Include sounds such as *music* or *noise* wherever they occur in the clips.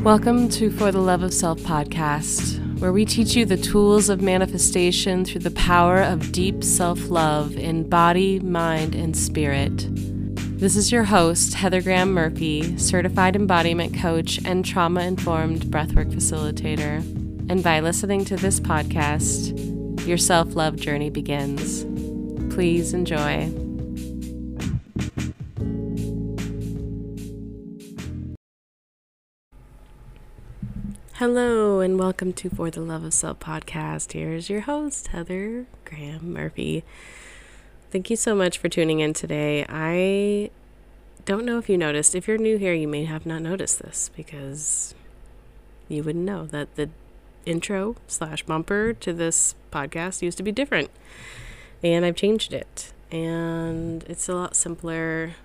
Welcome to For the Love of Self podcast, where we teach you the tools of manifestation through the power of deep self love in body, mind, and spirit. This is your host, Heather Graham Murphy, certified embodiment coach and trauma informed breathwork facilitator. And by listening to this podcast, your self love journey begins. Please enjoy. Hello, and welcome to For the Love of Self podcast. Here's your host, Heather Graham Murphy. Thank you so much for tuning in today. I don't know if you noticed. If you're new here, you may have not noticed this because you wouldn't know that the intro slash bumper to this podcast used to be different. And I've changed it. And it's a lot simpler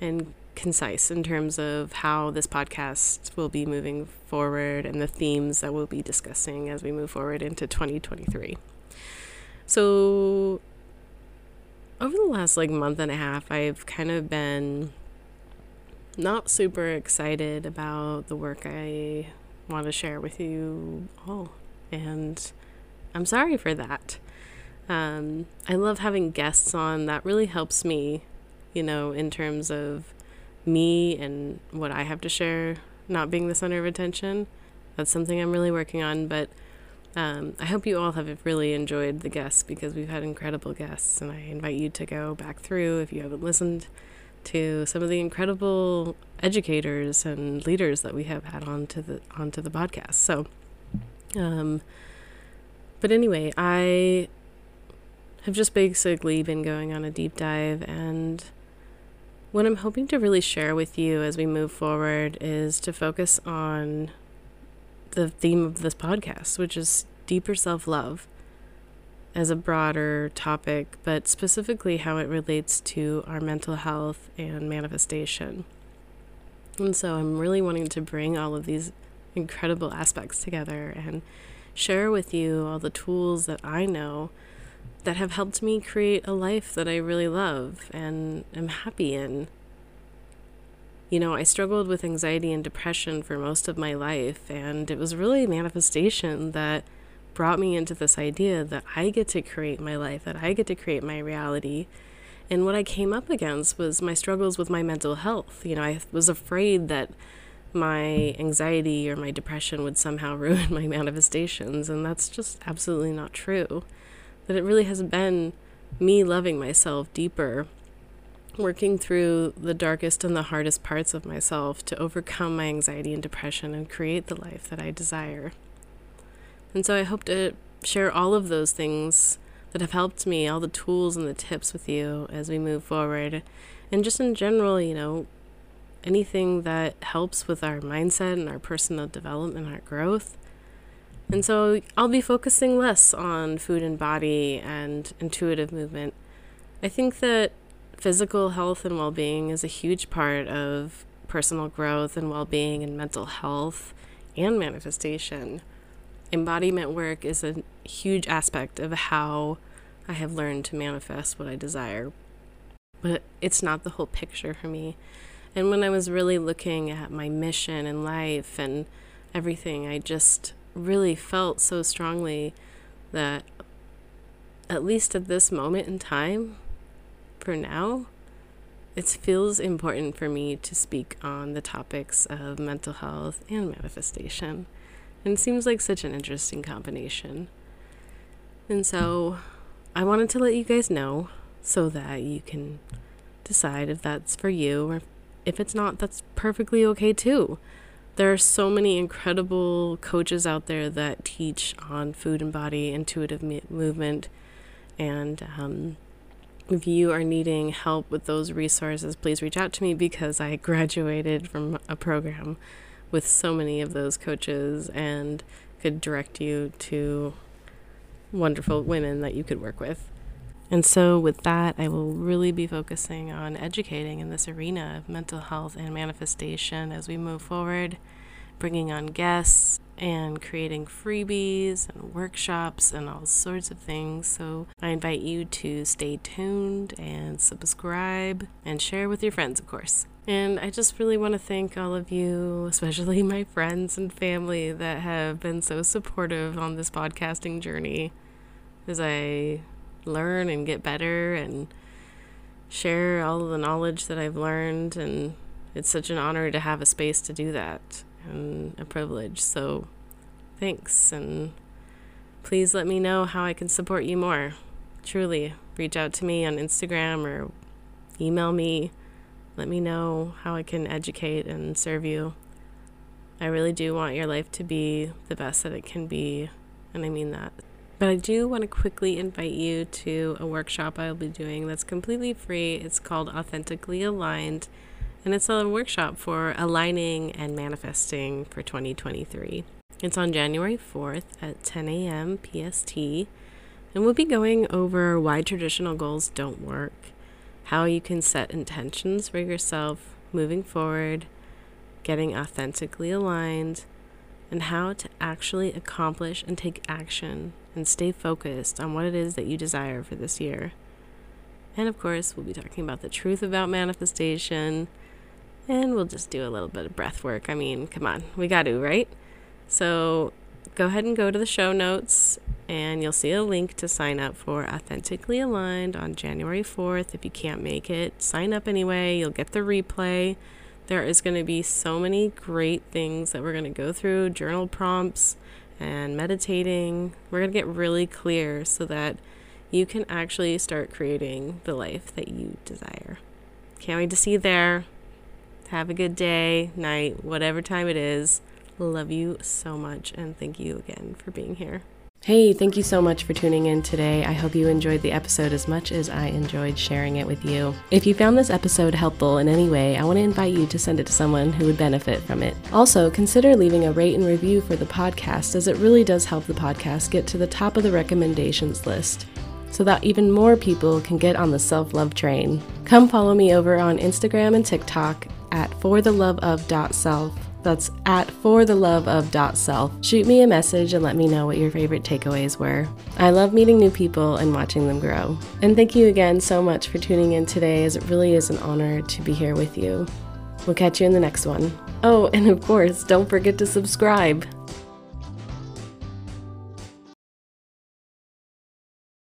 and concise in terms of how this podcast will be moving forward and the themes that we'll be discussing as we move forward into 2023. So, over the last like month and a half, I've kind of been not super excited about the work I want to share with you all. And I'm sorry for that. Um, I love having guests on. That really helps me, you know, in terms of me and what I have to share not being the center of attention. That's something I'm really working on, but um, I hope you all have really enjoyed the guests because we've had incredible guests, and I invite you to go back through if you haven't listened to some of the incredible educators and leaders that we have had onto the onto the podcast. So, um, but anyway, I have just basically been going on a deep dive and what I'm hoping to really share with you as we move forward is to focus on the theme of this podcast, which is deeper self love as a broader topic, but specifically how it relates to our mental health and manifestation. And so I'm really wanting to bring all of these incredible aspects together and share with you all the tools that I know that have helped me create a life that I really love and am happy in. You know, I struggled with anxiety and depression for most of my life, and it was really a manifestation that brought me into this idea that I get to create my life, that I get to create my reality. And what I came up against was my struggles with my mental health. You know, I was afraid that my anxiety or my depression would somehow *laughs* ruin my manifestations, and that's just absolutely not true that it really has been me loving myself deeper, working through the darkest and the hardest parts of myself to overcome my anxiety and depression and create the life that I desire. And so I hope to share all of those things that have helped me, all the tools and the tips with you as we move forward. And just in general, you know, anything that helps with our mindset and our personal development, our growth. And so I'll be focusing less on food and body and intuitive movement. I think that physical health and well being is a huge part of personal growth and well being and mental health and manifestation. Embodiment work is a huge aspect of how I have learned to manifest what I desire. But it's not the whole picture for me. And when I was really looking at my mission in life and everything, I just really felt so strongly that, at least at this moment in time, for now, it feels important for me to speak on the topics of mental health and manifestation. And it seems like such an interesting combination. And so I wanted to let you guys know so that you can decide if that's for you or if it's not, that's perfectly okay too. There are so many incredible coaches out there that teach on food and body, intuitive me- movement. And um, if you are needing help with those resources, please reach out to me because I *laughs* graduated from a program with so many of those coaches and could direct you to wonderful women that you could work with. And so, with that, I will really be focusing on educating in this arena of mental health and manifestation as we move forward bringing on guests and creating freebies and workshops and all sorts of things. So I invite you to stay tuned and subscribe and share with your friends, of course. And I just really want to thank all of you, especially my friends and family that have been so supportive on this podcasting journey as I learn and get better and share all the knowledge that I've learned. And it's such an honor to have a space to do that and a privilege. So thanks. And please let me know how I can support you more. Truly, reach out to me on Instagram or email me. Let me know how I can educate and serve you. I really do want your life to be the best that it can be, and I mean that. But I do want to quickly invite you to a workshop I'll be doing that's completely free. It's called Authentically Aligned, and it's a workshop for aligning and manifesting for 2023. It's on January 4th at 10 a.m. PST, and we'll be going over why traditional goals don't work, how you can set intentions for yourself moving forward, getting authentically aligned, and how to actually accomplish and take action and stay focused on what it is that you desire for this year. And of course, we'll be talking about the truth about manifestation, and we'll just do a little bit of breath work. I mean, come on, we got to, right? So go ahead and go to the show notes, and you'll see a link to sign up for Authentically Aligned on January 4th. If you can't make it, sign up anyway. You'll get the replay. There is going to be so many great things that we're going to go through journal prompts and meditating. We're going to get really clear so that you can actually start creating the life that you desire. Can't wait to see you there. Have a good day, night, whatever time it is. Love you so much and thank you again for being here. Hey, thank you so much for tuning in today. I hope you enjoyed the episode as much as I enjoyed sharing it with you. If you found this episode helpful in any way, I want to invite you to send it to someone who would benefit from it. Also, consider leaving a rate and review for the podcast, as it really does help the podcast get to the top of the recommendations list so that even more people can get on the self love train. Come follow me over on Instagram and TikTok at fortheloveof.self that's at for the love of dot self. Shoot me a message and let me know what your favorite takeaways were. I love meeting new people and watching them grow. And thank you again so much for tuning in today, as it really is an honor to be here with you. We'll catch you in the next one. Oh, and of course, don't forget to subscribe.